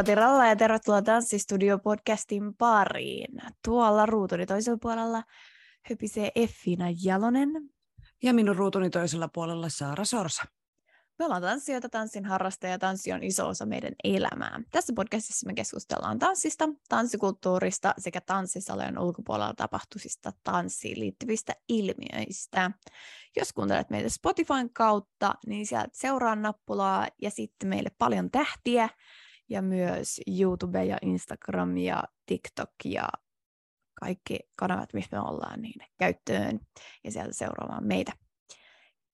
Heippa Tiralla ja tervetuloa Tanssistudio-podcastin pariin. Tuolla ruutuni toisella puolella höpisee Effina Jalonen. Ja minun ruutuni toisella puolella Saara Sorsa. Me ollaan tanssijoita, tanssin harrastaja ja tanssi on iso osa meidän elämää. Tässä podcastissa me keskustellaan tanssista, tanssikulttuurista sekä tanssisalojen ulkopuolella tapahtuisista tanssiin liittyvistä ilmiöistä. Jos kuuntelet meitä Spotifyn kautta, niin sieltä seuraa nappulaa ja sitten meille paljon tähtiä ja myös YouTube ja Instagram ja TikTok ja kaikki kanavat, missä me ollaan, niin käyttöön ja sieltä seuraamaan meitä.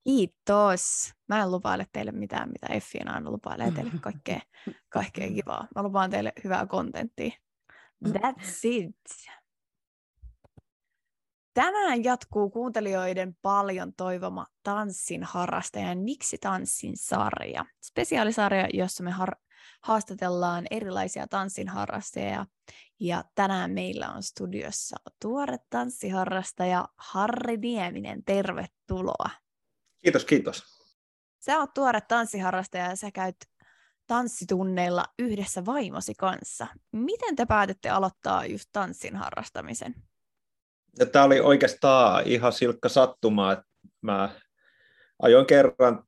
Kiitos. Mä en lupaile teille mitään, mitä Effiina aina lupailee teille kaikkea, kaikkea kivaa. Mä lupaan teille hyvää kontenttia. That's it. Tänään jatkuu kuuntelijoiden paljon toivoma tanssin harrastajan Miksi tanssin sarja. Spesiaalisarja, jossa me har- haastatellaan erilaisia tanssin harrastajia. Ja tänään meillä on studiossa tuore tanssiharrastaja Harri Nieminen. Tervetuloa. Kiitos, kiitos. Sä oot tuore tanssiharrastaja ja sä käyt tanssitunneilla yhdessä vaimosi kanssa. Miten te päätitte aloittaa just tanssin harrastamisen? Tämä oli oikeastaan ihan silkka sattuma, että mä ajoin kerran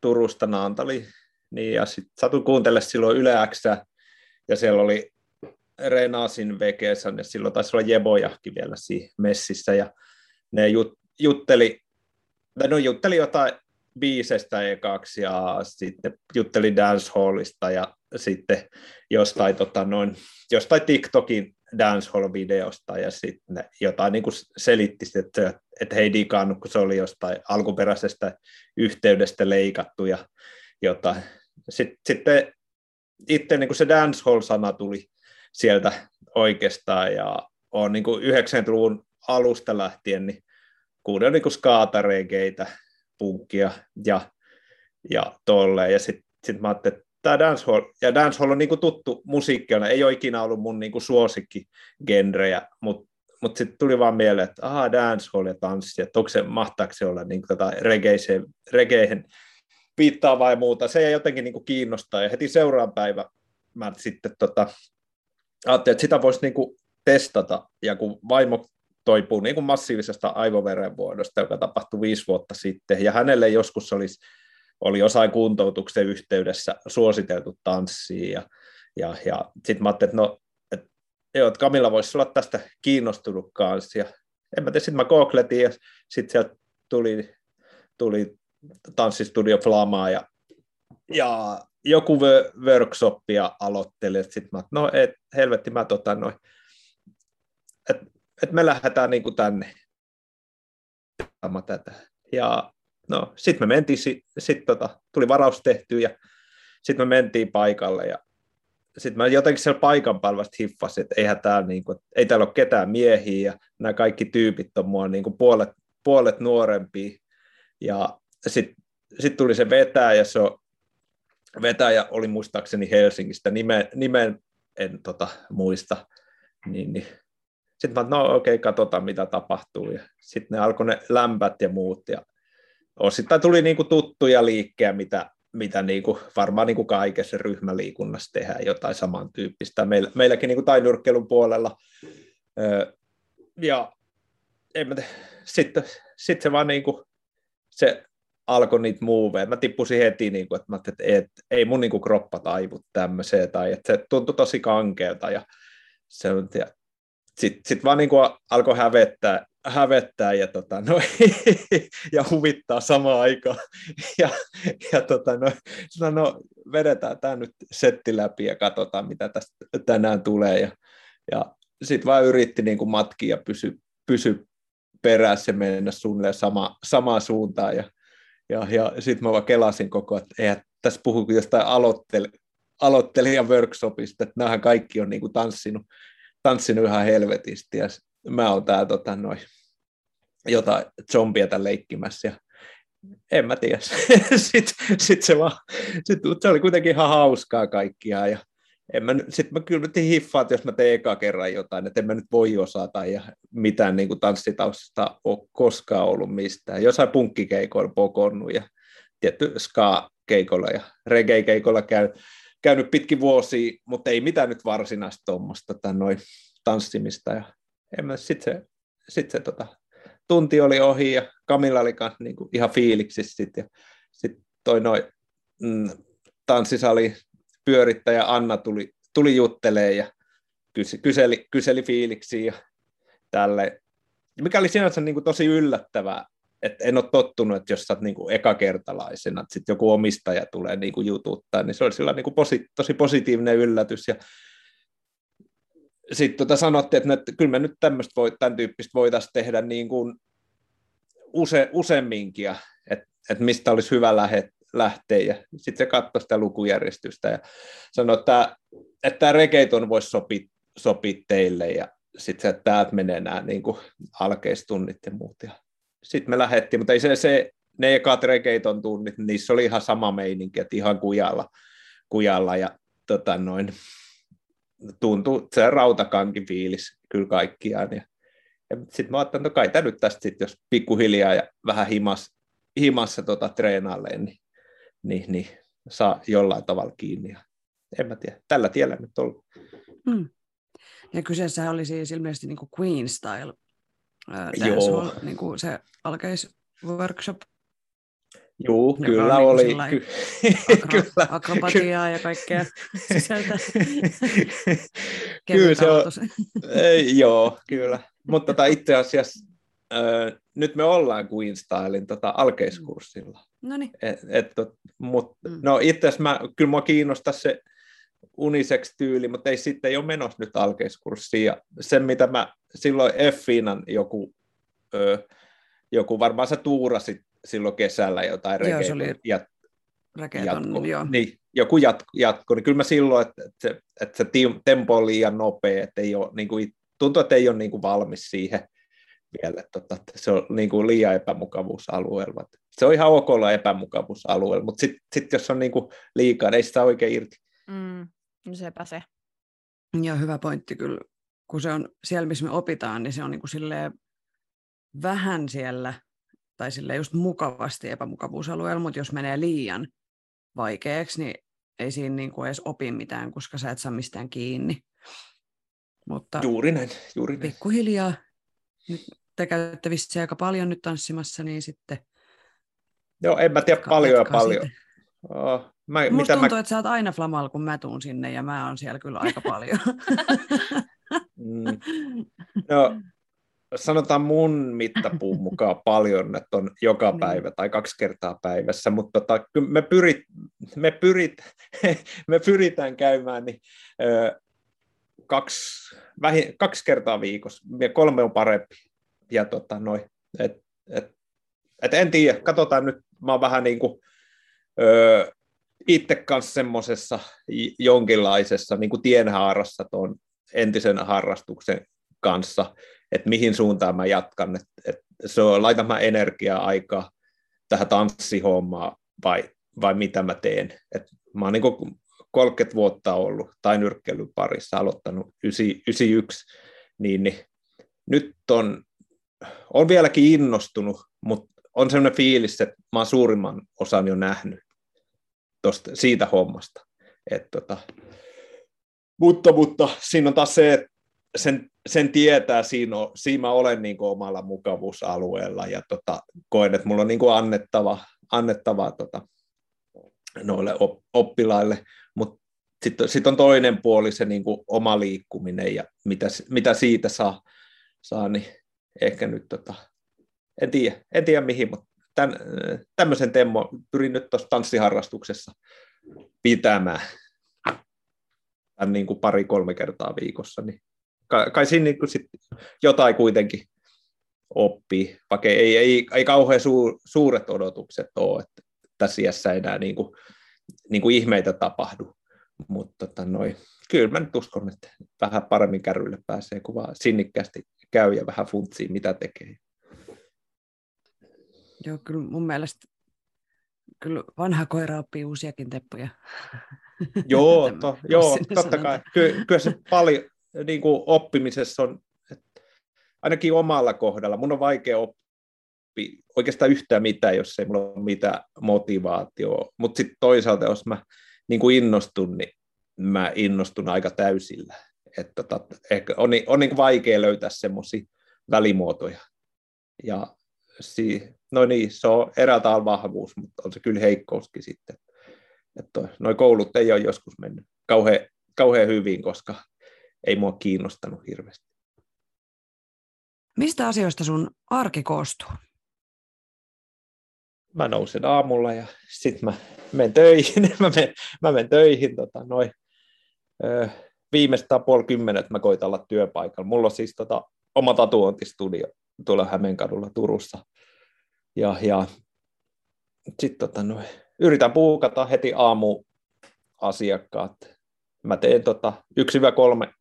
Turusta Naantali, niin ja sitten satuin kuuntelemaan silloin Yle X, ja siellä oli Renasin Vekesan, ja silloin taisi olla Jebojahkin vielä siinä messissä, ja ne jut, jutteli no jutteli jotain biisestä ekaksi ja sitten jutteli dancehallista ja sitten jostain, tota, noin, jostain TikTokin dancehall-videosta ja sitten jotain niin kuin selitti, että, että he ei digannut, kun se oli jostain alkuperäisestä yhteydestä leikattu ja jotain. Sitten, sitten itse niin kuin se dancehall-sana tuli sieltä oikeastaan ja on niin kuin 90-luvun alusta lähtien niin kuunnella niin skaataregeitä, punkkia ja, ja tolleen. Ja sitten sit mä ajattelin, että tämä dancehall, ja dancehall on niin kuin tuttu musiikkiana, ei ole ikinä ollut mun niin suosikkigenrejä, mutta mut sitten tuli vaan mieleen, että aha, dancehall ja tanssi, että onko se, mahtaako se olla niin tota regeiseen, regeihin viittaavaa ja muuta. Se ei jotenkin niin kuin kiinnostaa, ja heti seuraavan päivä mä sitten tota, ajattelin, että sitä voisi niin kuin testata, ja kun vaimo toipuu niin kuin massiivisesta aivoverenvuodosta, joka tapahtui viisi vuotta sitten, ja hänelle joskus olisi, oli jossain kuntoutuksen yhteydessä suositeltu tanssiin, ja, ja, ja sitten mä ajattelin, että no, et, joo, että Kamilla voisi olla tästä kiinnostunut kanssa, ja en mä tiedä, sitten mä googletin, ja sitten sieltä tuli, tuli tanssistudio Flamaa, ja, ja joku workshopia aloittelin, sitten mä no et, helvetti, mä tota noin, että että me lähdetään niin kuin tänne tätä. Ja no, sitten me mentiin, sit, sit, tota, tuli varaus tehty ja sitten me mentiin paikalle ja sitten mä jotenkin siellä paikan päällä vasta hiffasin, että eihän täällä, niin kuin, ei täällä ole ketään miehiä ja nämä kaikki tyypit on mua niin puolet, puolet nuorempia. Ja sitten sit tuli se vetäjä, se vetäjä oli muistaakseni Helsingistä, nimen, nimen en tota, muista, niin, niin sitten mä no okei, okay, katsotaan mitä tapahtuu. Ja sitten ne alkoi ne lämpät ja muut. Ja osittain tuli niinku tuttuja liikkeä, mitä, mitä niinku, varmaan niinku kaikessa ryhmäliikunnassa tehdään jotain samantyyppistä. Meillä, meilläkin niinku tainurkkelun puolella. ja mä te, sitten, sitten se vaan niinku, se alkoi niitä moveja. Mä tippusin heti, niin kuin, että, mä että et, ei mun niin kuin, kroppa taivu tämmöiseen, tai että se tuntui tosi kankeelta, ja se ja sitten sit vaan niin kuin alkoi hävettää, hävettää ja, tota, no, ja huvittaa samaan aikaan. Ja, ja tota, no, sanoi, no vedetään tämä nyt setti läpi ja katsotaan, mitä tästä tänään tulee. Ja, ja sitten vaan yritti niin kuin matkia ja pysy, pysy perässä ja mennä suunnilleen sama, samaan suuntaan. Ja, Ja, ja sitten mä vaan kelasin koko ajan, että eihän tässä puhu jostain aloitteli, aloittelijan workshopista, että nämähän kaikki on niinku tanssinut, tanssinut ihan helvetisti. Ja mä oon tää tota, noin, jotain zombieta leikkimässä. Ja en mä tiedä. sitten sit se, vaan, sit, se oli kuitenkin ihan hauskaa kaikkia. Ja en mä, sit mä kyllä nyt hiffaan, että jos mä teen eka kerran jotain, että en mä nyt voi osata ja mitään niin kuin tanssitaustasta ole koskaan ollut mistään. Jossain punkkikeikoilla pokonnut ja tietty ska-keikolla ja reggae-keikolla käy, käynyt pitkin vuosia, mutta ei mitään nyt varsinaista tuommoista noin tanssimista. Ja en mä, sit se, sit se tota, tunti oli ohi ja Kamilla oli kanssa niin kuin ihan fiiliksissä sit, ja sitten toi noin mm, tanssisali pyörittäjä Anna tuli, tuli juttelee ja kyseli, kyseli fiiliksiä ja tälle. Mikä oli sinänsä niin kuin tosi yllättävää, että en ole tottunut, että jos sä oot niin kuin ekakertalaisena, että sitten joku omistaja tulee niin kuin jututtaa, niin se oli sillä niin kuin posi, tosi positiivinen yllätys. Ja sitten tota sanottiin, että, että kyllä me nyt tämmöistä voi, tämän tyyppistä voitaisiin tehdä niin kuin use, useamminkin, että, että mistä olisi hyvä lähet, lähteä. Ja sitten se katsoi sitä lukujärjestystä ja sanoi, että, että tämä reggaeton voisi sopia, sopia teille ja sitten se, että täältä menee nämä niin kuin alkeistunnit ja muut. Ja sitten me lähdettiin, mutta ei se, se ne ekat reggaeton tunnit, niissä oli ihan sama meininki, että ihan kujalla, kujalla ja tota noin, tuntui se rautakankin fiilis kyllä kaikkiaan. Ja, ja sitten mä ajattelin, että no kai tämä nyt tästä sitten, jos pikkuhiljaa ja vähän himas, himassa tota treenalleen, niin niin, niin saa jollain tavalla kiinni. En mä tiedä, tällä tiellä nyt ollut. Mm. Ja kyseessä oli siis ilmeisesti niin kuin Queen Style Joo. niin kuin se alkeis workshop. Joo, kyllä oli. Ky- akro- kyllä, akrobatiaa ja kaikkea sisältä. kyllä se on. Ei, joo, kyllä. Mutta tota, itse asiassa äh, nyt me ollaan Queen Stylein tota, alkeiskurssilla. Et, et, mut, mm. No itse asiassa mä, kyllä mua kiinnostaa se unisex-tyyli, mutta ei sitten ei ole menossa nyt alkeiskurssiin. Ja se, mitä mä silloin Effiinan joku, ö, joku varmaan sä tuurasit silloin kesällä jotain Joo, se oli jat, jatko. Joo. Niin, joku jatko, jatko, niin kyllä mä silloin, että, että se, että se tempo on liian nopea, että ei ole, niin kuin, tuntuu, että ei ole niin kuin valmis siihen vielä, että, tota, se on niin kuin liian epämukavuusalueella. Se on ihan ok olla epämukavuusalueella, mutta sitten sit jos on niin kuin liikaa, niin ei sitä oikein irti. Mm, no sepä se. Ja hyvä pointti kyllä, kun se on siellä, missä me opitaan, niin se on niin kuin vähän siellä, tai sille just mukavasti epämukavuusalueella, mutta jos menee liian vaikeaksi, niin ei siinä niin kuin edes opi mitään, koska sä et saa mistään kiinni. Mutta juuri näin, juuri näin. Pikkuhiljaa nyt te käytte vissiin aika paljon nyt tanssimassa, niin sitten... Joo, en mä tiedä paljon ja paljon. Oh, mä, Musta mitä tuntuu, mä... että sä oot aina flamalla, kun mä tuun sinne, ja mä oon siellä kyllä aika paljon. mm. No, sanotaan mun mittapuun mukaan paljon, että on joka niin. päivä tai kaksi kertaa päivässä, mutta tota, me, pyrit, me, pyrit, me pyritään käymään niin, ö, kaksi, vähin, kaksi kertaa viikossa, ja kolme on parempi. Ja tota, noi, et, et, et en tiedä, katsotaan nyt, mä oon vähän niin kuin, öö, itse kanssa semmoisessa jonkinlaisessa niin kuin tienhaarassa tuon entisen harrastuksen kanssa, että mihin suuntaan mä jatkan, että et se on, laitan mä energiaa aikaa tähän tanssihommaan vai, vai mitä mä teen. Et mä oon niin kuin 30 vuotta ollut tai nyrkkeilyn parissa, aloittanut 91, niin, niin nyt on, on vieläkin innostunut, mutta on sellainen fiilis, että mä oon suurimman osan jo nähnyt tosta, siitä hommasta. Et tota, mutta, mutta siinä on taas se, että sen, sen tietää, siinä, on, siinä mä olen niin kuin omalla mukavuusalueella ja tota, koen, että mulla on niin kuin annettava, annettava tota, noille oppilaille, mutta sitten sit on toinen puoli se niin kuin oma liikkuminen ja mitä, mitä siitä saa, saa, niin ehkä nyt tota, en tiedä, en tiedä mihin, mutta tämän, tämmöisen temmo pyrin nyt tuossa tanssiharrastuksessa pitämään tämän niin kuin pari-kolme kertaa viikossa, niin kai, kai siinä niin kuin sit jotain kuitenkin oppii, vaikka ei, ei, ei kauhean suur, suuret odotukset ole, että tässä iässä enää niin kuin, niin kuin ihmeitä tapahdu. Mutta tota, noi, kyllä mä nyt uskon, että vähän paremmin kärrylle pääsee, kun vaan sinnikkäästi käy ja vähän funtsii, mitä tekee. Joo, kyllä mun mielestä kyllä vanha koira oppii uusiakin teppuja. Joo, to, joo totta kai. Ky, kyllä se paljon niin kuin oppimisessa on, ainakin omalla kohdalla, mun on vaikea oppia oikeastaan yhtään mitään, jos ei mulla ole mitään motivaatioa. Mutta sitten toisaalta, jos mä niin kuin innostun, niin mä innostun aika täysillä. Että tota, ehkä on, on niin vaikea löytää semmoisia välimuotoja. Ja si, no niin, se on eräältä vahvuus, mutta on se kyllä heikkouskin sitten. Että noi koulut ei ole joskus mennyt kauhean, kauhean hyvin, koska ei mua kiinnostanut hirveästi. Mistä asioista sun arki koostuu? Mä nousen aamulla ja sitten mä menen töihin. mä, menen, mä menen töihin tota, noin, ö, viimeistään puoli kymmenet mä koitan olla työpaikalla. Mulla on siis tota, oma tatuointistudio tuolla Hämeenkadulla Turussa. Ja, ja sitten tota, no, yritän puukata heti aamu asiakkaat. Mä teen tota, 1-3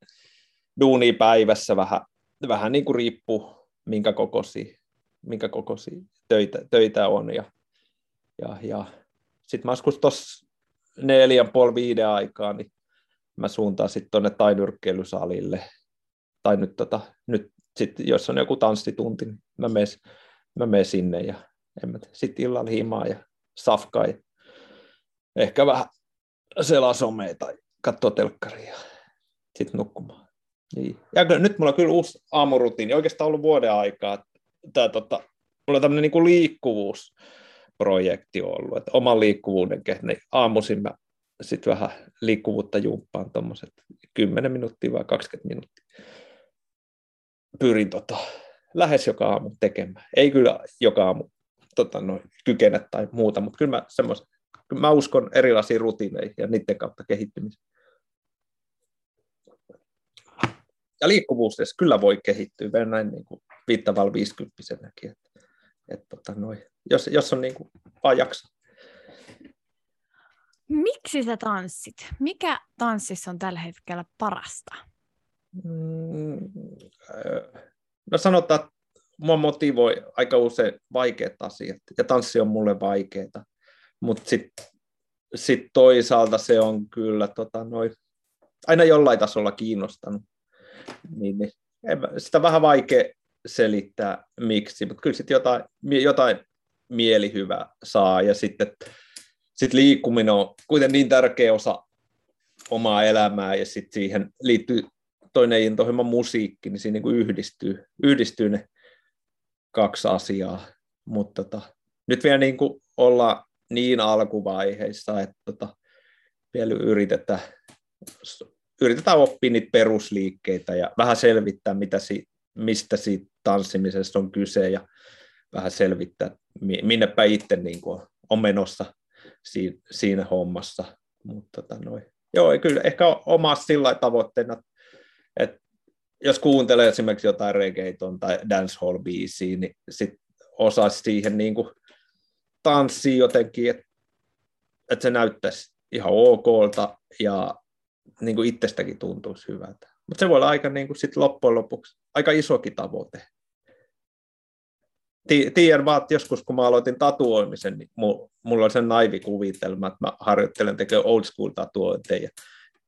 duunia päivässä vähän, vähän niin kuin riippuu minkä kokoisia, minkä kokoisia töitä, töitä on. Ja, ja, ja sitten mä joskus tuossa neljän puoli viiden aikaa, niin mä suuntaan sitten tuonne taidurkkeilusalille. Tai nyt, tota, nyt sit, jos on joku tanssitunti, niin mä menen, mä sinne ja sitten illalla himaa ja safkaa ja ehkä vähän selaa somea tai katsoa telkkaria ja sitten nukkumaan. Niin. Ja nyt mulla on kyllä uusi aamurutiini, oikeastaan ollut vuoden aikaa. Tää, tota, mulla on tämmöinen niinku liikkuvuusprojekti ollut, että oman liikkuvuuden niin aamuisin mä sitten vähän liikkuvuutta jumppaan tuommoiset 10 minuuttia vai 20 minuuttia. Pyrin tota, lähes joka aamu tekemään. Ei kyllä joka aamu tota, no, kykene tai muuta, mutta kyllä mä, semmos, kyllä mä uskon erilaisiin rutiineihin ja niiden kautta kehittymiseen. Ja liikkuvuus kyllä voi kehittyä, vielä näin niin kuin viittavalla viisikymppisenäkin. Että, että, tota, noi, jos, jos on niin kuin, vaan jaksa. Miksi sä tanssit? Mikä tanssissa on tällä hetkellä parasta? Mm, no sanotaan, että mua motivoi aika usein vaikeat asiat, ja tanssi on mulle vaikeaa. Mutta sitten sit toisaalta se on kyllä tota, noi, aina jollain tasolla kiinnostanut. Niin, niin, sitä vähän vaikea selittää miksi, mutta kyllä sitten jotain, jotain mielihyvää saa, ja sitten sit liikkuminen on kuitenkin niin tärkeä osa omaa elämää, ja sitten siihen liittyy toinen intohimo musiikki, niin siinä niin kuin yhdistyy, yhdistyy ne kaksi asiaa, mutta tota, nyt vielä niin kuin olla niin alkuvaiheissa, että tota, vielä yritetään, yritetään oppia niitä perusliikkeitä ja vähän selvittää, mitä si, mistä siitä tanssimisesta on kyse ja vähän selvittää, minnepä itse niin kuin on menossa siinä, siinä hommassa. Mutta tota, noi. Joo, kyllä ehkä oma sillä tavoitteena, että jos kuuntelee esimerkiksi jotain reggaeton tai dancehall-biisiä, niin sit osaisi siihen niin kuin tanssia jotenkin, että, että se näyttäisi ihan okolta ja niin kuin itsestäkin tuntuisi hyvältä. Mutta se voi olla aika niin kuin sit loppujen lopuksi aika isokin tavoite. Tiedän vaan, että joskus kun mä aloitin tatuoimisen, niin mulla on sen naivi kuvitelma, että mä harjoittelen tekemään old school tatuointeja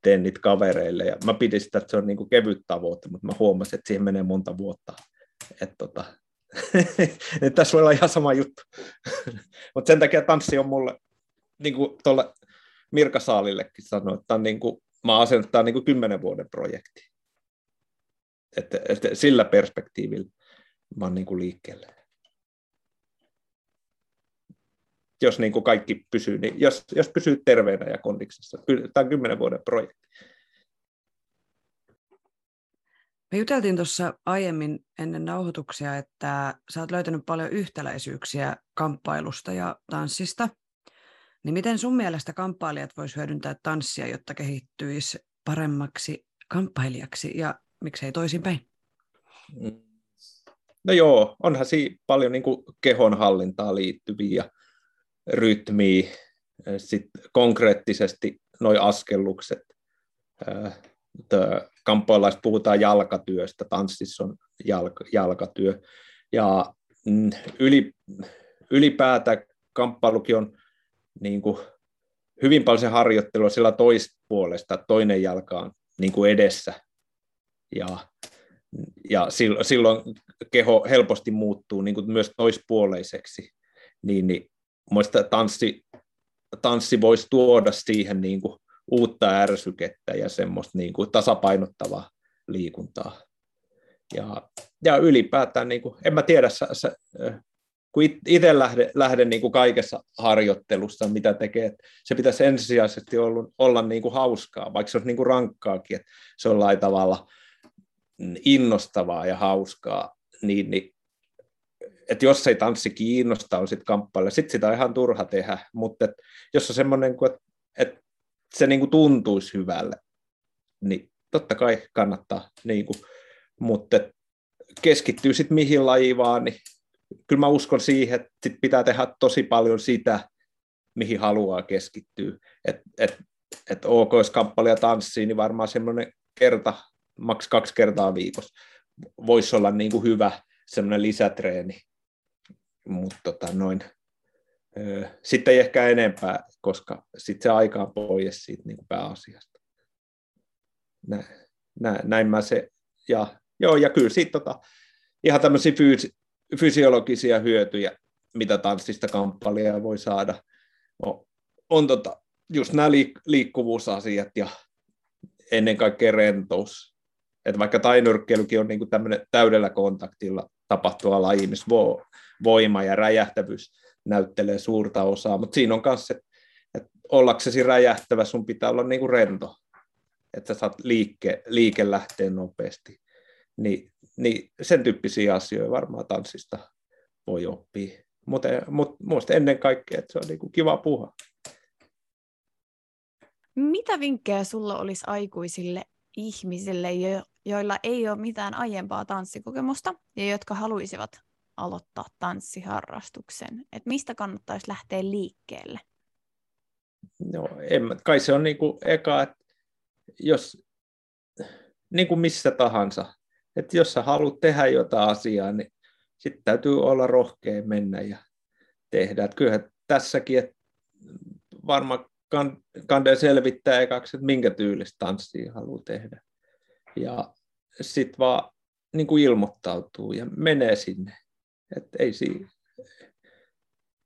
teen niitä kavereille. Ja mä pidin sitä, että se on niin kuin kevyt tavoite, mutta mä huomasin, että siihen menee monta vuotta. Että tota, että tässä voi olla ihan sama juttu. mutta sen takia tanssi on mulle, niin kuin tuolle Mirka Saalillekin sanoi, että on niin kuin, mä asen, että tämä on niin kuin kymmenen vuoden projekti. Että, että sillä perspektiivillä mä oon niin kuin liikkeelle jos niin kuin kaikki pysyy, niin jos, jos pysyy terveenä ja kondiksessa. Tämä on kymmenen vuoden projekti. Me juteltiin tuossa aiemmin ennen nauhoituksia, että sä oot löytänyt paljon yhtäläisyyksiä kamppailusta ja tanssista. Niin miten sun mielestä kamppailijat vois hyödyntää tanssia, jotta kehittyisi paremmaksi kamppailijaksi ja miksei toisinpäin? Mm. no joo, onhan siinä paljon niin kuin kehonhallintaa liittyviä rytmiä, sitten konkreettisesti noi askellukset, kamppailais puhutaan jalkatyöstä, tanssissa on jalka, jalkatyö, ja mm, yli, ylipäätään kamppailukin on niin kuin, hyvin paljon se harjoittelu sillä toista puolesta, toinen jalka on niin kuin edessä, ja, ja silloin keho helposti muuttuu niin kuin myös toispuoleiseksi, niin, niin muista tanssi, tanssi voisi tuoda siihen niin kuin uutta ärsykettä ja semmoista niin kuin tasapainottavaa liikuntaa. Ja, ja ylipäätään, niin kuin, en mä tiedä, sä, sä, kun itse lähden, lähden niin kuin kaikessa harjoittelussa, mitä tekee, se pitäisi ensisijaisesti olla, olla niin kuin hauskaa, vaikka se olisi niin kuin rankkaakin, että se on tavalla innostavaa ja hauskaa, niin, niin että jos ei tanssi kiinnosta, on sitten kamppailla, sitten sitä on ihan turha tehdä, mutta jos on semmoinen, että et se niinku tuntuisi hyvälle, niin totta kai kannattaa, niinku, mutta keskittyy sitten mihin lajiin vaan, niin kyllä mä uskon siihen, että sit pitää tehdä tosi paljon sitä, mihin haluaa keskittyä. Että et, et ok, jos kamppailija tanssii, niin varmaan semmoinen kerta, maks kaksi kertaa viikossa voisi olla niin kuin hyvä semmoinen lisätreeni mutta tota, noin, sitten ei ehkä enempää, koska sitten se aika on pois siitä niin kuin pääasiasta. Näin, näin, näin mä se, ja, joo, ja kyllä siitä tota, ihan tämmöisiä fyysi, fysiologisia hyötyjä, mitä tanssista kamppailija voi saada, on, on tota, just nämä liik- liikkuvuusasiat ja ennen kaikkea rentous. Että vaikka tainyrkkeilykin on niin tämmöinen täydellä kontaktilla tapahtuva laji, missä voi, voima ja räjähtävyys näyttelee suurta osaa, mutta siinä on myös, että, että ollaksesi räjähtävä sun pitää olla niin kuin rento, että saat liike, liike lähteä nopeasti. Ni, niin sen tyyppisiä asioita varmaan tanssista voi oppia. Mutta mut, mut ennen kaikkea, että se on niin kuin kiva puha. Mitä vinkkejä sulla olisi aikuisille ihmisille, jo, joilla ei ole mitään aiempaa tanssikokemusta ja jotka haluaisivat aloittaa tanssiharrastuksen? Et mistä kannattaisi lähteä liikkeelle? No, en, kai se on niin kuin eka, että jos niin kuin missä tahansa, että jos sä haluat tehdä jotain asiaa, niin sitten täytyy olla rohkea mennä ja tehdä. Että kyllähän tässäkin, että varmaan kande selvittää ekaksi, että minkä tyylistä tanssia haluaa tehdä. Ja sitten vaan niin kuin ilmoittautuu ja menee sinne. Et ei siinä.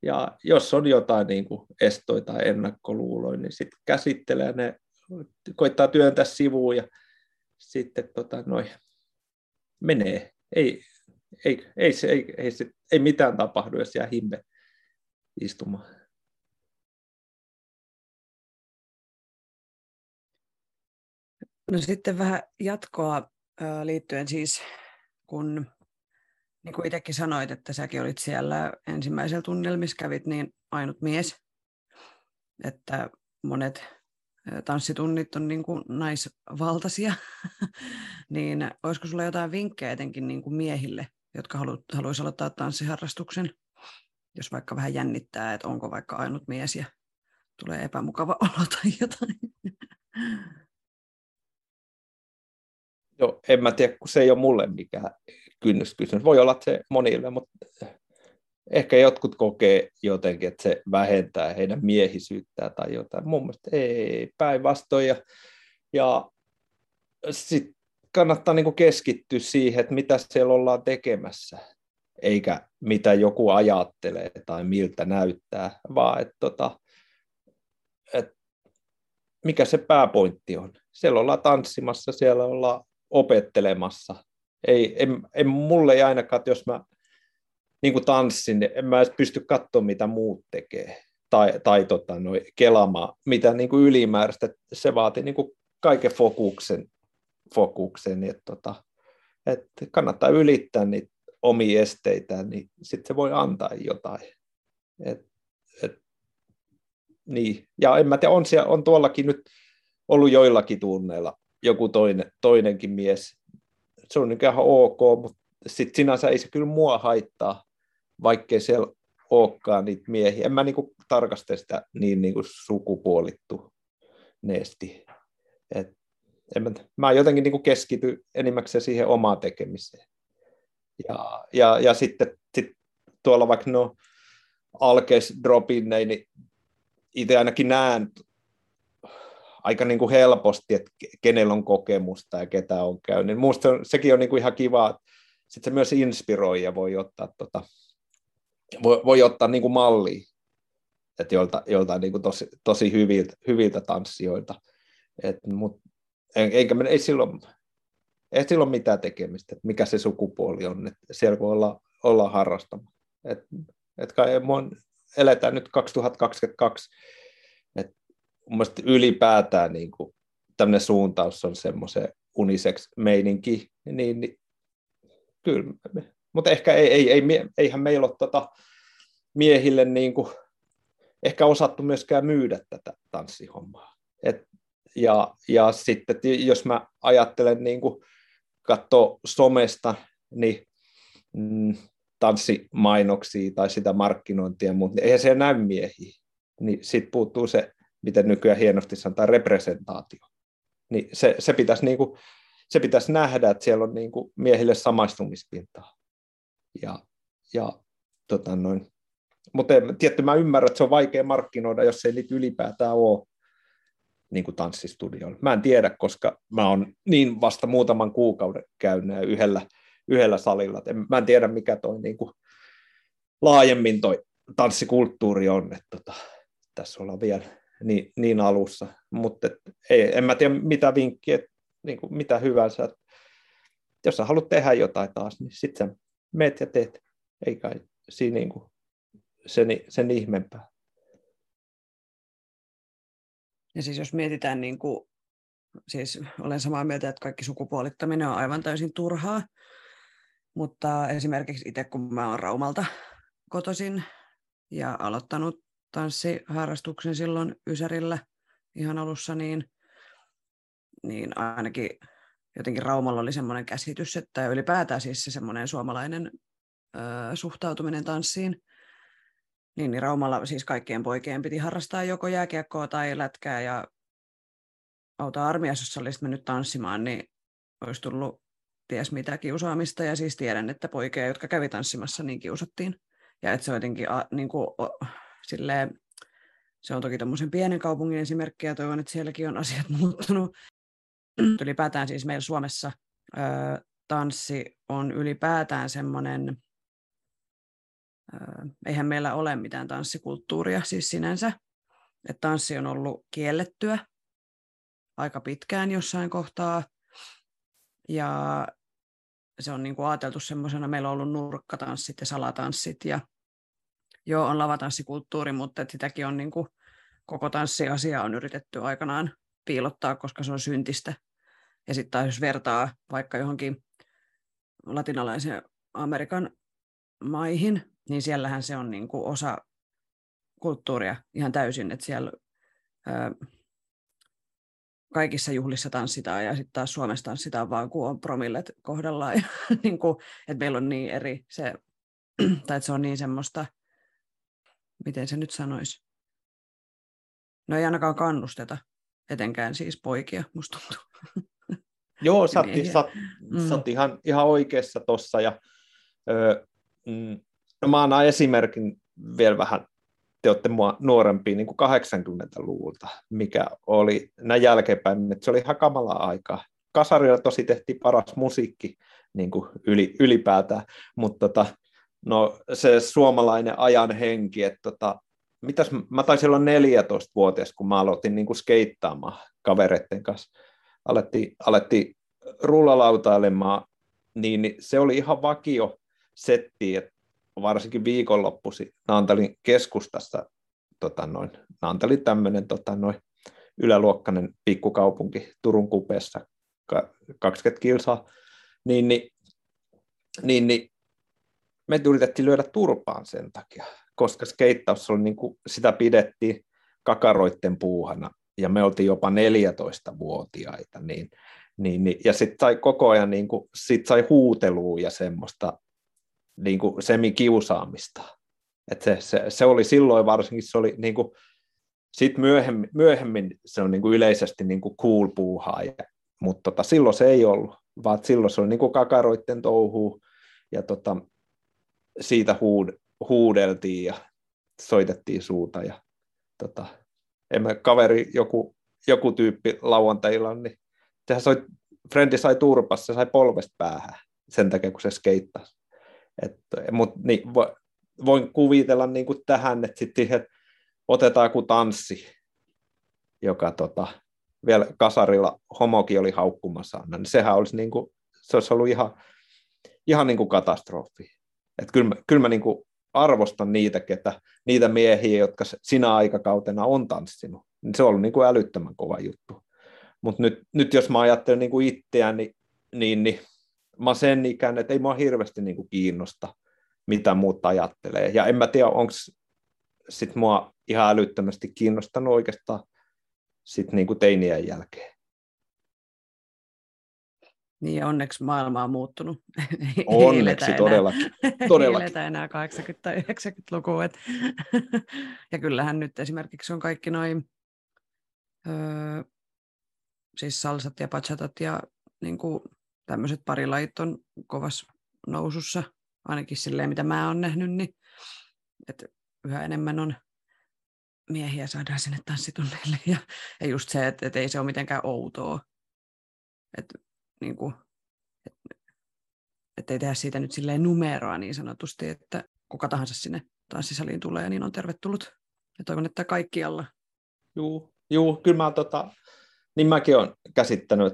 Ja jos on jotain niin kuin estoja tai ennakkoluuloja, niin sitten käsittelee ne, koittaa työntää sivuun ja sitten tota, noi, menee. Ei, ei, ei, se, ei, ei, se, ei mitään tapahdu, jos jää himme istumaan. No sitten vähän jatkoa liittyen siis, kun niin kuin itsekin sanoit, että säkin olit siellä ensimmäisellä tunnilla, missä kävit, niin ainut mies. Että monet tanssitunnit on niin kuin naisvaltaisia. niin olisiko sulla jotain vinkkejä etenkin niin kuin miehille, jotka halu- haluaisivat aloittaa tanssiharrastuksen, jos vaikka vähän jännittää, että onko vaikka ainut mies ja tulee epämukava olo tai jotain. Joo, en mä tiedä, kun se ei ole mulle mikään kynnyskysymys. Voi olla, että se monille, mutta ehkä jotkut kokee jotenkin, että se vähentää heidän miehisyyttään tai jotain. Mun mielestä ei, päinvastoin. Ja, ja sitten kannattaa niin keskittyä siihen, että mitä siellä ollaan tekemässä, eikä mitä joku ajattelee tai miltä näyttää, vaan että tota, et mikä se pääpointti on. Siellä ollaan tanssimassa, siellä ollaan opettelemassa. Ei, en, en mulle ei ainakaan, että jos mä niin kuin tanssin, niin en mä edes pysty katsoa, mitä muut tekee. Tai, tai tota, noi, kelaamaan, mitä niin kuin ylimääräistä. Se vaatii niin kuin kaiken fokuksen. fokuksen että, tota, että kannattaa ylittää niitä omia esteitä, niin sitten se voi antaa jotain. Et, et, niin. Ja en mä tiedä, on, siellä, on tuollakin nyt ollut joillakin tunneilla joku toinen, toinenkin mies. Se on ihan ok, mutta sit sinänsä ei se kyllä mua haittaa, vaikkei siellä olekaan niitä miehiä. En mä niinku tarkasta sitä niin niinku sukupuolittu neesti. Et, en mä, mä jotenkin niinku keskity enimmäkseen siihen omaan tekemiseen. Ja, ja, ja sitten sit tuolla vaikka no alkeis dropin, niin itse ainakin näen aika niin kuin helposti, että kenellä on kokemusta ja ketä on käynyt. Minusta se, sekin on niin kuin ihan kiva, sitten se myös inspiroi ja voi ottaa, tota, voi, voi ottaa niin kuin mallia, että jolta, jolta niin kuin tosi, tosi hyviltä, hyviltä tanssijoilta. Et, mut, eikä, ei, silloin, ei silloin mitään tekemistä, että mikä se sukupuoli on, että siellä voi olla, olla harrastamaan. Et, et kai mun eletään nyt 2022, että mun mielestä ylipäätään niin kuin, tämmöinen suuntaus on semmoisen unisex meininki, niin, niin kyllä, mutta ehkä ei, ei, ei, eihän meillä ole tota miehille niin kuin, ehkä osattu myöskään myydä tätä tanssihommaa. Et, ja, ja sitten jos mä ajattelen niin kuin, katsoa somesta, niin mm, tanssimainoksia tai sitä markkinointia, mutta eihän siellä näy miehiä. Niin sitten puuttuu se, miten nykyään hienosti sanotaan, representaatio. Niin se, se, pitäisi niinku, se pitäisi nähdä, että siellä on niinku miehille samaistumispintaa. Ja, ja tota noin. Mutta tietty mä ymmärrän, että se on vaikea markkinoida, jos ei niitä ylipäätään ole niin kuin tanssistudioilla. Mä en tiedä, koska mä oon niin vasta muutaman kuukauden käynyt yhdellä yhdellä salilla. En, mä en tiedä, mikä toi niin kuin, laajemmin toi tanssikulttuuri on, että tota, tässä ollaan vielä niin, niin alussa, mutta en mä tiedä mitä vinkkiä, niin kuin, mitä hyvänsä. Jos sä haluat tehdä jotain taas, niin sitten sä meet ja teet, ei kai siinä niin kuin, sen, sen ihmeempää. Ja siis jos mietitään, niin kuin, siis olen samaa mieltä, että kaikki sukupuolittaminen on aivan täysin turhaa, mutta esimerkiksi itse kun mä oon Raumalta kotoisin ja aloittanut tanssiharrastuksen silloin Ysärillä ihan alussa, niin, niin ainakin jotenkin Raumalla oli semmoinen käsitys, että ylipäätään siis se semmoinen suomalainen ö, suhtautuminen tanssiin, niin, niin Raumalla siis kaikkien poikien piti harrastaa joko jääkiekkoa tai lätkää ja auta armiassa, jos olisit mennyt tanssimaan, niin olisi tullut ties mitä kiusaamista, ja siis tiedän, että poikia, jotka kävi tanssimassa, niin kiusattiin. Ja että se on jotenkin a, niin kuin, o, silleen, se on toki tämmöisen pienen kaupungin esimerkki, ja toivon, että sielläkin on asiat muuttunut. Ylipäätään siis meillä Suomessa ö, tanssi on ylipäätään semmoinen, eihän meillä ole mitään tanssikulttuuria siis sinänsä, että tanssi on ollut kiellettyä aika pitkään jossain kohtaa, ja se on niin kuin ajateltu semmoisena, meillä on ollut nurkkatanssit ja salatanssit ja joo, on lavatanssikulttuuri, mutta sitäkin on niin kuin, koko tanssiasia on yritetty aikanaan piilottaa, koska se on syntistä. Ja sitten taas jos vertaa vaikka johonkin latinalaisen Amerikan maihin, niin siellähän se on niin kuin osa kulttuuria ihan täysin, että siellä kaikissa juhlissa tanssitaan ja sitten taas Suomessa tanssitaan vaan, kun on promillet kohdallaan. Ja, niin kuin, että meillä on niin eri se, tai että se on niin semmoista, miten se nyt sanoisi. No ei ainakaan kannusteta, etenkään siis poikia, musta tuntuu. Joo, sä, oot, sä, mm. sä oot ihan, ihan oikeassa tuossa. Ja, öö, mm, no mä annan esimerkin vielä vähän te olette mua nuorempia niin kuin 80-luvulta, mikä oli näin jälkeenpäin, että se oli ihan kamala aikaa. Kasarilla tosi tehtiin paras musiikki niin kuin yli, ylipäätään, mutta tota, no, se suomalainen ajan henki, että tota, mitäs, mä taisin olla 14-vuotias, kun mä aloitin niin kuin skeittaamaan kavereiden kanssa. Alettiin, alettiin rullalautailemaan, niin se oli ihan vakio setti, että varsinkin viikonloppusi Naantalin keskustassa, tota noin, Naantali tämmöinen tota noin, yläluokkainen pikkukaupunki Turun kupeessa, 20 kilsaa, niin, niin, niin, niin me yritettiin lyödä turpaan sen takia, koska skeittaus oli niin kuin, sitä pidettiin kakaroitten puuhana, ja me oltiin jopa 14-vuotiaita, niin, Niin, niin, ja sitten sai koko ajan niin kuin, sit sai huutelua ja semmoista niin kuin semikiusaamista. Et se, se, se, oli silloin varsinkin, se oli niin kuin, sit myöhemmin, myöhemmin se on niin kuin yleisesti niin kuin cool puuhaa, ja, mutta tota, silloin se ei ollut, vaan silloin se oli niin kuin kakaroitten touhuu, ja tota, siitä huud, huudeltiin ja soitettiin suuta, ja tota, emme kaveri, joku, joku tyyppi lauantailla, niin sehän soi, Frendi sai turpassa, se sai polvesta päähän sen takia, kun se skeittasi. Mutta niin, voin kuvitella niin kuin tähän, että sitten siihen otetaan joku tanssi, joka tota, vielä kasarilla homokin oli haukkumassa niin sehän olisi, niin kuin, se olisi ollut ihan, ihan niin kuin katastrofi. Että kyllä, kyllä mä niin kuin arvostan niitä, ketä, niitä miehiä, jotka sinä aikakautena on tanssinut. Niin se on ollut niin kuin älyttömän kova juttu. Mutta nyt, nyt jos mä ajattelen niin kuin itseäni, niin, niin mä sen ikään, että ei mua hirveästi niin kuin kiinnosta, mitä muut ajattelee. Ja en mä tiedä, onko sit mua ihan älyttömästi kiinnostanut oikeastaan sit niin kuin teinien jälkeen. Niin ja onneksi maailma on muuttunut. Onneksi todellakin. todellakin. Ei enää 80- tai 90-lukua. ja kyllähän nyt esimerkiksi on kaikki noin öö, siis salsat ja pachatat ja niin kuin tämmöiset parilajit on kovassa nousussa, ainakin silleen mitä mä oon nähnyt, niin että yhä enemmän on miehiä saadaan sinne tanssitunneille ja, ja just se, että, että ei se ole mitenkään outoa, että niin kuin, että ei tehdä siitä nyt silleen numeroa niin sanotusti, että kuka tahansa sinne tanssisaliin tulee, niin on tervetullut. Ja toivon, että kaikkialla. Joo, joo kyllä mä tota, niin mäkin olen käsittänyt,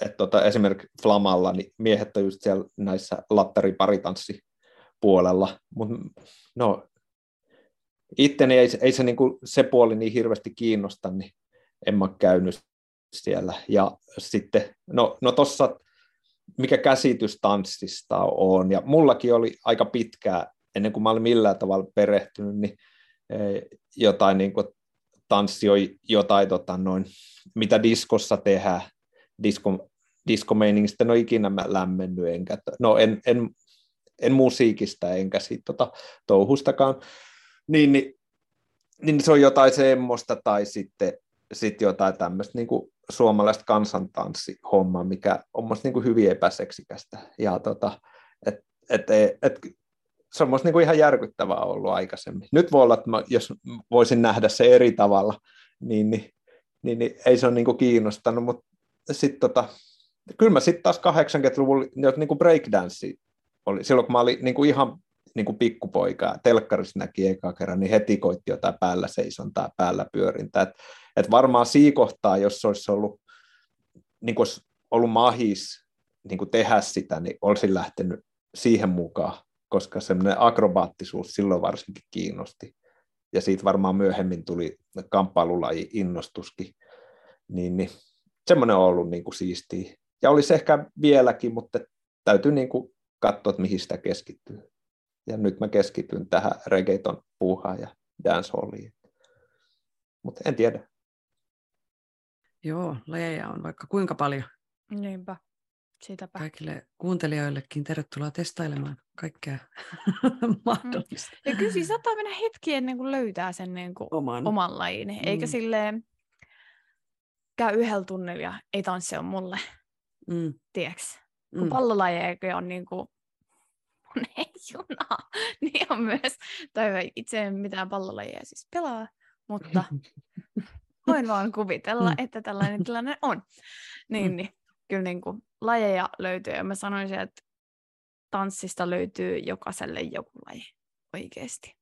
että, tota, esimerkiksi Flamalla niin miehet on just siellä näissä lattariparitanssi-puolella, mutta no, itteni ei, ei se, niin kuin, se puoli niin hirveästi kiinnosta, niin en mä käynyt siellä. Ja sitten, no, no tossa, mikä käsitys tanssista on, ja mullakin oli aika pitkää, ennen kuin mä olin millään tavalla perehtynyt, niin eh, jotain niin kuin tanssioi jotain, tota, noin, mitä diskossa tehdään, disko, diskomeiningistä en ole ikinä lämmennyt, enkä, no en, en, en musiikista enkä siitä tota, touhustakaan, niin, niin, niin, se on jotain semmoista, tai sitten sit jotain tämmöistä niin kuin suomalaista kansantanssihommaa, mikä on musta niin kuin hyvin epäseksikästä, ja tota, et, et, et, et, se on niin kuin ihan järkyttävää ollut aikaisemmin. Nyt voi olla, että mä, jos voisin nähdä se eri tavalla, niin, niin, niin, niin ei se ole niin kuin kiinnostanut, mutta sitten tota, kyllä mä sitten taas 80-luvulla niin kuin oli, silloin kun mä olin niin kuin ihan niin kuin pikkupoika ja telkkarissa näki eka kerran, niin heti koitti jotain päällä seisontaa, päällä pyörintää. Et, et varmaan siinä kohtaa, jos olisi ollut, niin kuin olisi ollut mahis niin kuin tehdä sitä, niin olisin lähtenyt siihen mukaan koska semmoinen akrobaattisuus silloin varsinkin kiinnosti. Ja siitä varmaan myöhemmin tuli kamppailulaji innostuskin. Niin, niin semmoinen on ollut niin kuin siistiä. Ja olisi ehkä vieläkin, mutta täytyy niin kuin katsoa, että mihin sitä keskittyy. Ja nyt mä keskityn tähän reggaeton puuhaan ja dancehalliin. Mutta en tiedä. Joo, lajeja on vaikka kuinka paljon. Niinpä. Siitäpä. Kaikille kuuntelijoillekin tervetuloa testailemaan kaikkea mahdollista. Ja kyllä siis saattaa mennä hetki ennen kuin löytää sen niin kuin oman. oman lajin. Mm. Eikä silleen käy yhdellä tunnilla ja ei tanssi on mulle. Mm. Tiedätkö? Kun mm. pallolajeja on niin kuin mun ei juna, niin on myös, tai itse en mitään pallolajeja siis pelaa, mutta voin vaan kuvitella, mm. että tällainen tilanne on. Niin, mm. niin kyllä niin kuin lajeja löytyy ja mä sanoisin, että tanssista löytyy jokaiselle joku laji oikeasti,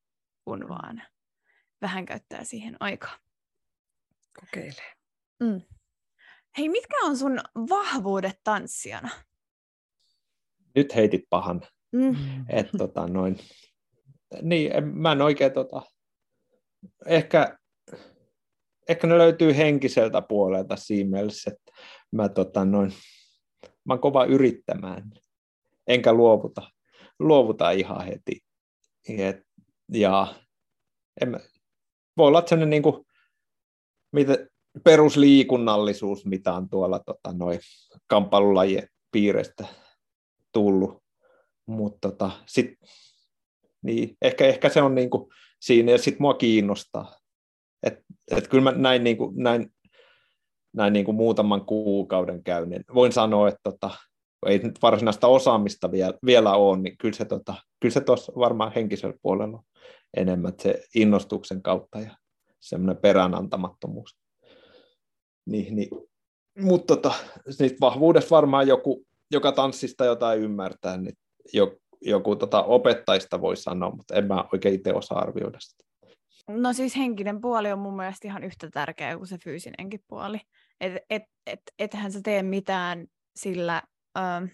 kun mm. vaan vähän käyttää siihen aikaa. Kokeilee. Mm. Hei, mitkä on sun vahvuudet tanssijana? Nyt heitit pahan. Mm. Et, tota, noin. Niin, en, mä en oikein tota, ehkä, ehkä ne löytyy henkiseltä puolelta siinä mielessä, että mä, tota, noin, mä oon kova yrittämään enkä luovuta, luovuta ihan heti. Et, ja en, voi olla sellainen, niin kuin, mitä, perusliikunnallisuus, mitä on tuolla tota, noin kamppailulajien piireistä tullut. Mutta tota, sit, niin, ehkä, ehkä se on niinku siinä, ja sitten mua kiinnostaa. Et, et kyllä mä näin, niinku, näin, näin niinku muutaman kuukauden käyn. Voin sanoa, että tota, ei nyt varsinaista osaamista vielä, vielä ole, niin kyllä se, tota, kyllä se tuossa varmaan henkisellä puolella on enemmän se innostuksen kautta ja semmoinen peräänantamattomuus. Niin, niin. Mutta tota, niistä vahvuudesta varmaan joku, joka tanssista jotain ymmärtää, niin joku, joku tota opettajista voi sanoa, mutta en mä oikein itse osaa arvioida sitä. No siis henkinen puoli on mun mielestä ihan yhtä tärkeä kuin se fyysinenkin puoli. Et, et, et, ethän sä tee mitään sillä ähm,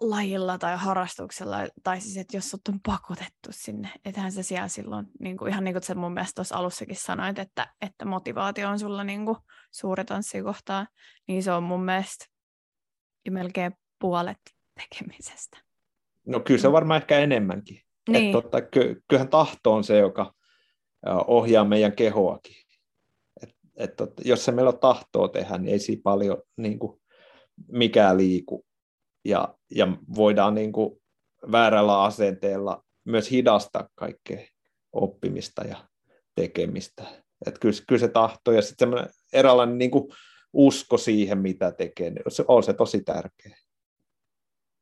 lajilla tai harrastuksella, tai siis, että jos sut on pakotettu sinne, ethän se siellä silloin, niin kuin, ihan niin kuin sä mun mielestä tuossa alussakin sanoit, että, että motivaatio on sulla niin kuin, suuri tanssikohtaa, niin se on mun mielestä melkein puolet tekemisestä. No kyllä se on varmaan ehkä enemmänkin. Niin. Että totta, ky- kyllähän tahto on se, joka ohjaa meidän kehoakin. Et, et totta, jos se meillä on tahtoa tehdä, niin ei siinä paljon niin kuin, mikään liiku. Ja, ja voidaan niin kuin, väärällä asenteella myös hidastaa kaikkea oppimista ja tekemistä. Et kyllä, kyllä se tahto ja sitten eräänlainen niin kuin, usko siihen, mitä tekee, niin se on se tosi tärkeä.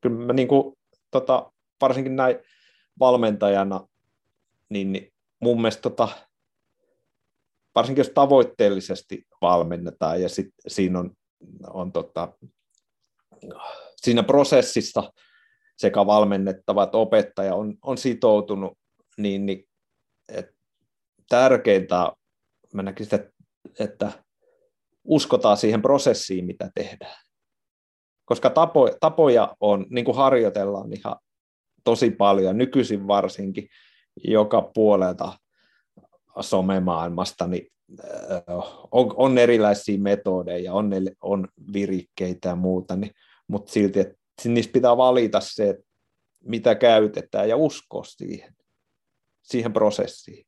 Kyllä mä niin kuin, tota, varsinkin näin valmentajana, niin, niin mun mielestä tota, varsinkin jos tavoitteellisesti valmennetaan ja sit siinä on, on tota, siinä prosessissa sekä valmennettava että opettaja on, on sitoutunut, niin, niin et tärkeintä mä näkisin, että, että uskotaan siihen prosessiin, mitä tehdään. Koska tapo, tapoja on, niin kuin harjoitellaan ihan tosi paljon, nykyisin varsinkin joka puolelta somemaailmasta, niin on, on erilaisia metodeja, on, on virikkeitä ja muuta, niin, mutta silti, että niistä pitää valita se, että mitä käytetään ja uskoa siihen, siihen prosessiin.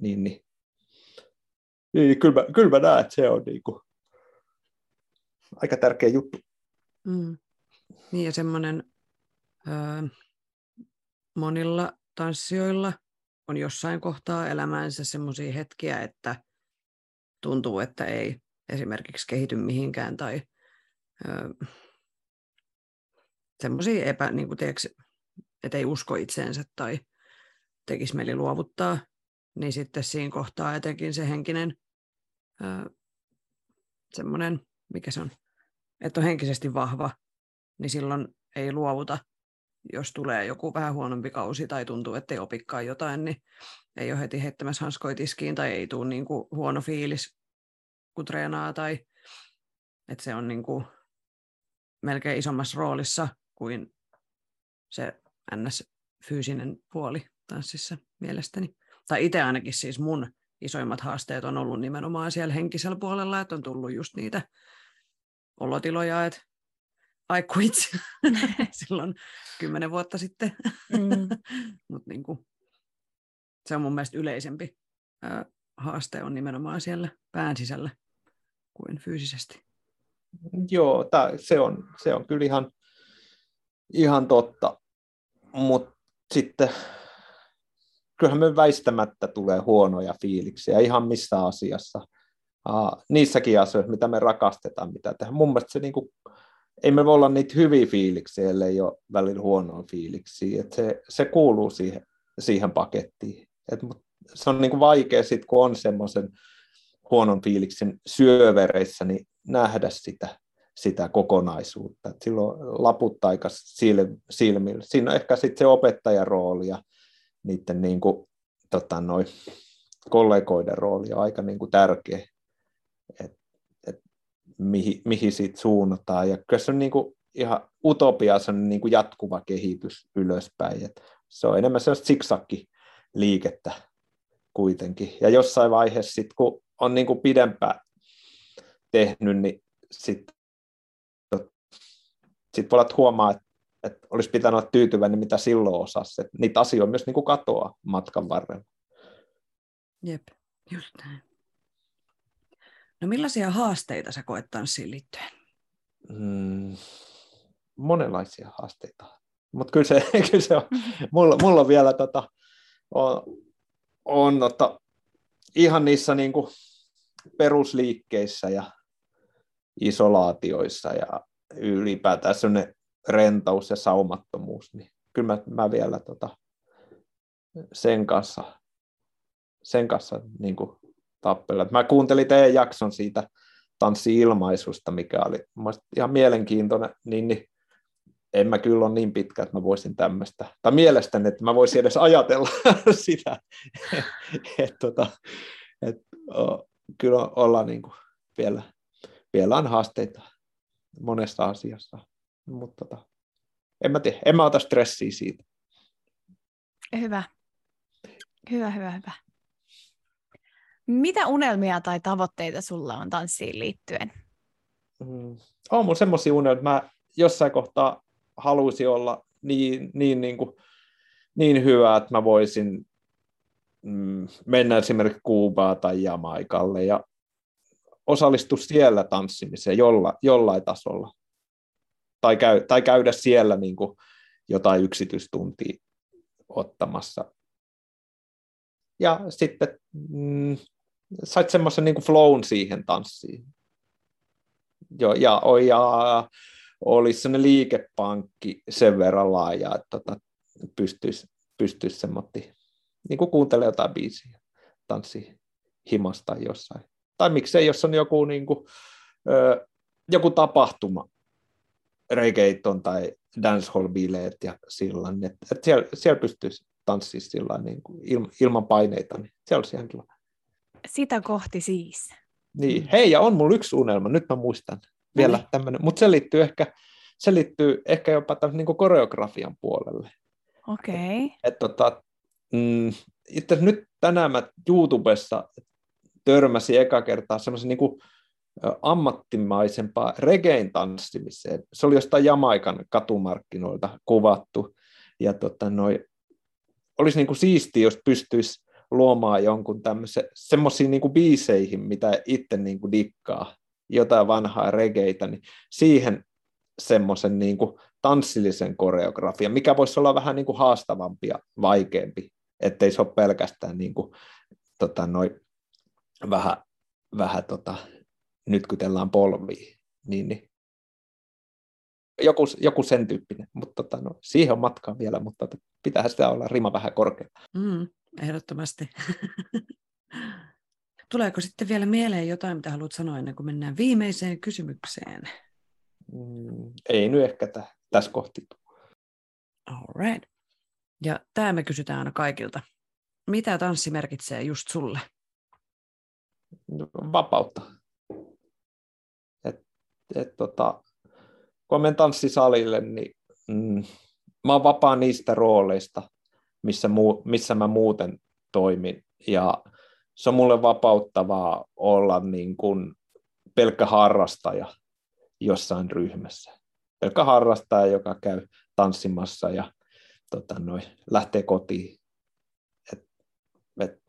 Niin, niin. niin kyllä, mä, kyllä mä näen, että se on niin kuin aika tärkeä juttu. Mm. Niin ja semmoinen öö, monilla tanssijoilla on jossain kohtaa elämäänsä semmoisia hetkiä, että tuntuu, että ei esimerkiksi kehity mihinkään tai öö, semmoisia epä, niin kuin tiedätkö, että ei usko itseensä tai tekisi mieli luovuttaa, niin sitten siinä kohtaa etenkin se henkinen öö, semmoinen, mikä se on, että on henkisesti vahva, niin silloin ei luovuta. Jos tulee joku vähän huonompi kausi tai tuntuu, että ei opikaan jotain, niin ei ole heti heittämässä hanskoitiskiin tai ei tule niin kuin huono fiilis, kun treenaa. Tai, että se on niin kuin melkein isommassa roolissa kuin se ns-fyysinen puoli tanssissa mielestäni. Tai itse ainakin siis mun isoimmat haasteet on ollut nimenomaan siellä henkisellä puolella, että on tullut just niitä olotiloja, että I quit silloin kymmenen vuotta sitten. Mm. Mutta niin se on mun mielestä yleisempi ö, haaste on nimenomaan siellä pään sisällä kuin fyysisesti. Joo, tää, se, on, se on kyllä ihan, ihan totta, mutta sitten kyllähän me väistämättä tulee huonoja fiiliksiä ihan missä asiassa uh, niissäkin asioissa, mitä me rakastetaan, mitä tehdään. Mun mielestä se niinku, ei me voi olla niitä hyviä fiiliksiä, ellei ole välillä huonoa fiiliksiä. Et se, se kuuluu siihen, siihen pakettiin. Et, se on niinku vaikea sitten, kun on semmoisen huonon fiiliksen syövereissä, niin nähdä sitä, sitä kokonaisuutta. Et silloin laput aika silmillä. Siinä on ehkä sitten se opettajan rooli ja niiden niinku, tota, noi, kollegoiden rooli on aika niinku tärkeä että et, mihin, mihin siitä suunnataan. Ja kyllä se on niin kuin ihan utopia, se on niin kuin jatkuva kehitys ylöspäin. Et se on enemmän sellaista siksakki liikettä kuitenkin. Ja jossain vaiheessa, sit, kun on niin kuin pidempään tehnyt, niin sitten sit voi olla, että huomaa, että, että olisi pitänyt olla tyytyväinen, mitä silloin osasi. Että niitä asioita myös niin kuin katoaa matkan varrella. Jep, just näin. No millaisia haasteita sä koet tanssiin liittyen? Mm, monenlaisia haasteita. Mutta kyllä se, kyllä se on, mulla, mulla on vielä tota, on, on tota, ihan niissä niinku perusliikkeissä ja isolaatioissa ja ylipäätään sellainen rentous ja saumattomuus, niin kyllä mä, mä vielä tota, sen kanssa, sen kanssa niin tappella. Mä kuuntelin teidän jakson siitä tanssi-ilmaisusta, mikä oli ihan mielenkiintoinen, niin, niin en mä kyllä ole niin pitkä, että mä voisin tämmöistä, tai mielestäni, että mä voisin edes ajatella sitä, että tota, et, kyllä ollaan niin kuin vielä, vielä on haasteita monessa asiassa, mutta tota, en mä tiedä, en mä ota stressiä siitä. Hyvä. Hyvä, hyvä, hyvä. Mitä unelmia tai tavoitteita sulla on tanssiin liittyen? Mm. On mun semmoisia unelmia, että mä jossain kohtaa haluaisin olla niin, niin, niin, kuin, niin hyvä, että mä voisin mm, mennä esimerkiksi Kuubaa tai Jamaikalle ja osallistua siellä tanssimiseen jolla, jollain tasolla. Tai, käy, tai käydä siellä niin kuin jotain yksityistuntia ottamassa. Ja sitten mm, sait semmoisen niin flown siihen tanssiin. Jo, ja, ja olisi sellainen liikepankki sen verran laaja, että tota, pystyisi, pystyisi semmoinen, niin kuin kuuntelee jotain biisiä, tanssi himasta jossain. Tai miksei, jos on joku, niin kuin, ö, joku tapahtuma, reggaeton tai dancehall-bileet ja sillä että, että siellä, siellä pystyisi tanssimaan sillä niin kuin ilman paineita, niin se olisi ihan kiva. Sitä kohti siis. Niin, hei, ja on mulla yksi unelma, nyt mä muistan vielä no tämmöinen, mutta se liittyy ehkä, se liittyy ehkä jopa tämän niin koreografian puolelle. Okei. Okay. Et, tota, mm, itse nyt tänään mä YouTubessa törmäsin eka kertaa semmoisen niin ammattimaisempaa regein tanssimiseen. Se oli jostain Jamaikan katumarkkinoilta kuvattu. Ja tota, noi, olisi niin kuin siistiä, jos pystyisi luomaan jonkun tämmöisen, semmoisiin niin biiseihin, mitä itse niin kuin dikkaa, jotain vanhaa regeitä, niin siihen semmoisen niin kuin tanssillisen koreografian, mikä voisi olla vähän niin kuin haastavampi ja vaikeampi, ettei se ole pelkästään niin kuin, tota, noi, vähän, vähän tota, nytkytellään polviin, niin, niin joku, joku sen tyyppinen, mutta tota, no, siihen on matkaa vielä, mutta pitää sitä olla rima vähän korkea. Mm, ehdottomasti. Tuleeko sitten vielä mieleen jotain, mitä haluat sanoa ennen kuin mennään viimeiseen kysymykseen? Mm, ei nyt ehkä t- tässä kohti. All right. Ja tämä me kysytään aina kaikilta. Mitä tanssi merkitsee just sulle? Vapautta. Et, et, tota, kun menen tanssisalille, niin mm, mä oon vapaa niistä rooleista, missä, muu, missä mä muuten toimin. Ja se on mulle vapauttavaa olla niin kuin pelkkä harrastaja jossain ryhmässä. Pelkkä harrastaja, joka käy tanssimassa ja tota, noi, lähtee kotiin. Et, et,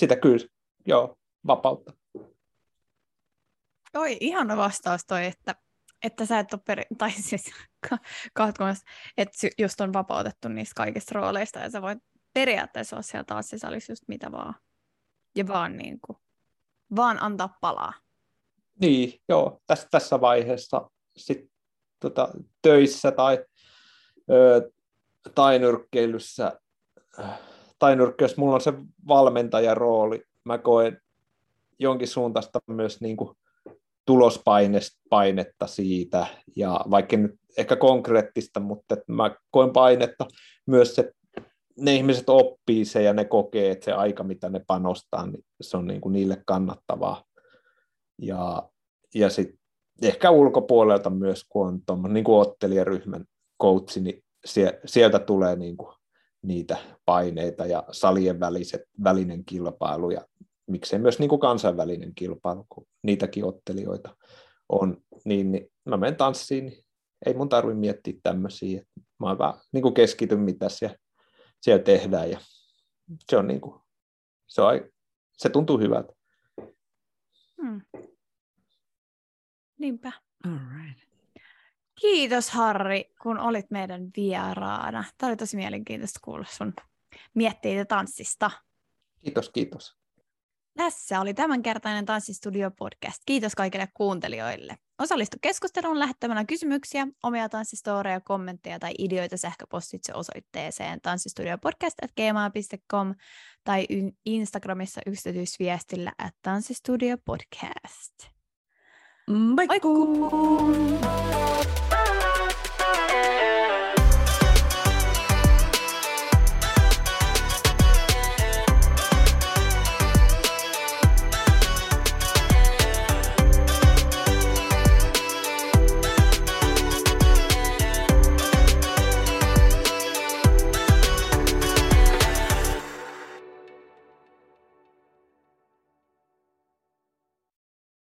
sitä kyllä, joo, vapautta. Oi, ihana vastaus toi, että, että sä et ole peri- tai siis katkomassa, että just on vapautettu niistä kaikista rooleista ja sä voit periaatteessa olla siellä tanssisalissa just mitä vaan ja vaan, niin kuin, vaan antaa palaa. Niin, joo, tässä, tässä vaiheessa sit, tota, töissä tai ö, tainyrkkeilyssä, tainyrkkeilyssä mulla on se valmentajan rooli. Mä koen jonkin suuntaista myös niin kuin tulospainetta siitä, ja vaikka nyt ehkä konkreettista, mutta mä koen painetta myös se ne ihmiset oppii se ja ne kokee, että se aika, mitä ne panostaa, niin se on niin kuin niille kannattavaa. Ja, ja sitten ehkä ulkopuolelta myös, kun on tuommoinen niin ottelijaryhmän coachi, niin sieltä tulee niin kuin niitä paineita ja salien väliset, välinen kilpailu ja miksei myös niin kuin kansainvälinen kilpailu, kun niitäkin ottelijoita on, niin, niin mä menen tanssiin, niin ei mun tarvitse miettiä tämmöisiä. Mä vaan niin kuin keskityn, mitä siellä siellä tehdään ja se on niin kuin, se, on, se tuntuu hyvältä. Hmm. Niinpä. All right. Kiitos Harri, kun olit meidän vieraana. Tämä oli tosi mielenkiintoista kuulla sun mietteitä tanssista. Kiitos, kiitos. Tässä oli tämänkertainen Tanssistudio podcast. Kiitos kaikille kuuntelijoille. Osallistu keskusteluun lähettämällä kysymyksiä, omia tanssistoreja, kommentteja tai ideoita sähköpostitse osoitteeseen tanssistudiopodcast.gmail.com tai Instagramissa yksityisviestillä at tanssistudiopodcast. Moikkuu! Moikkuu!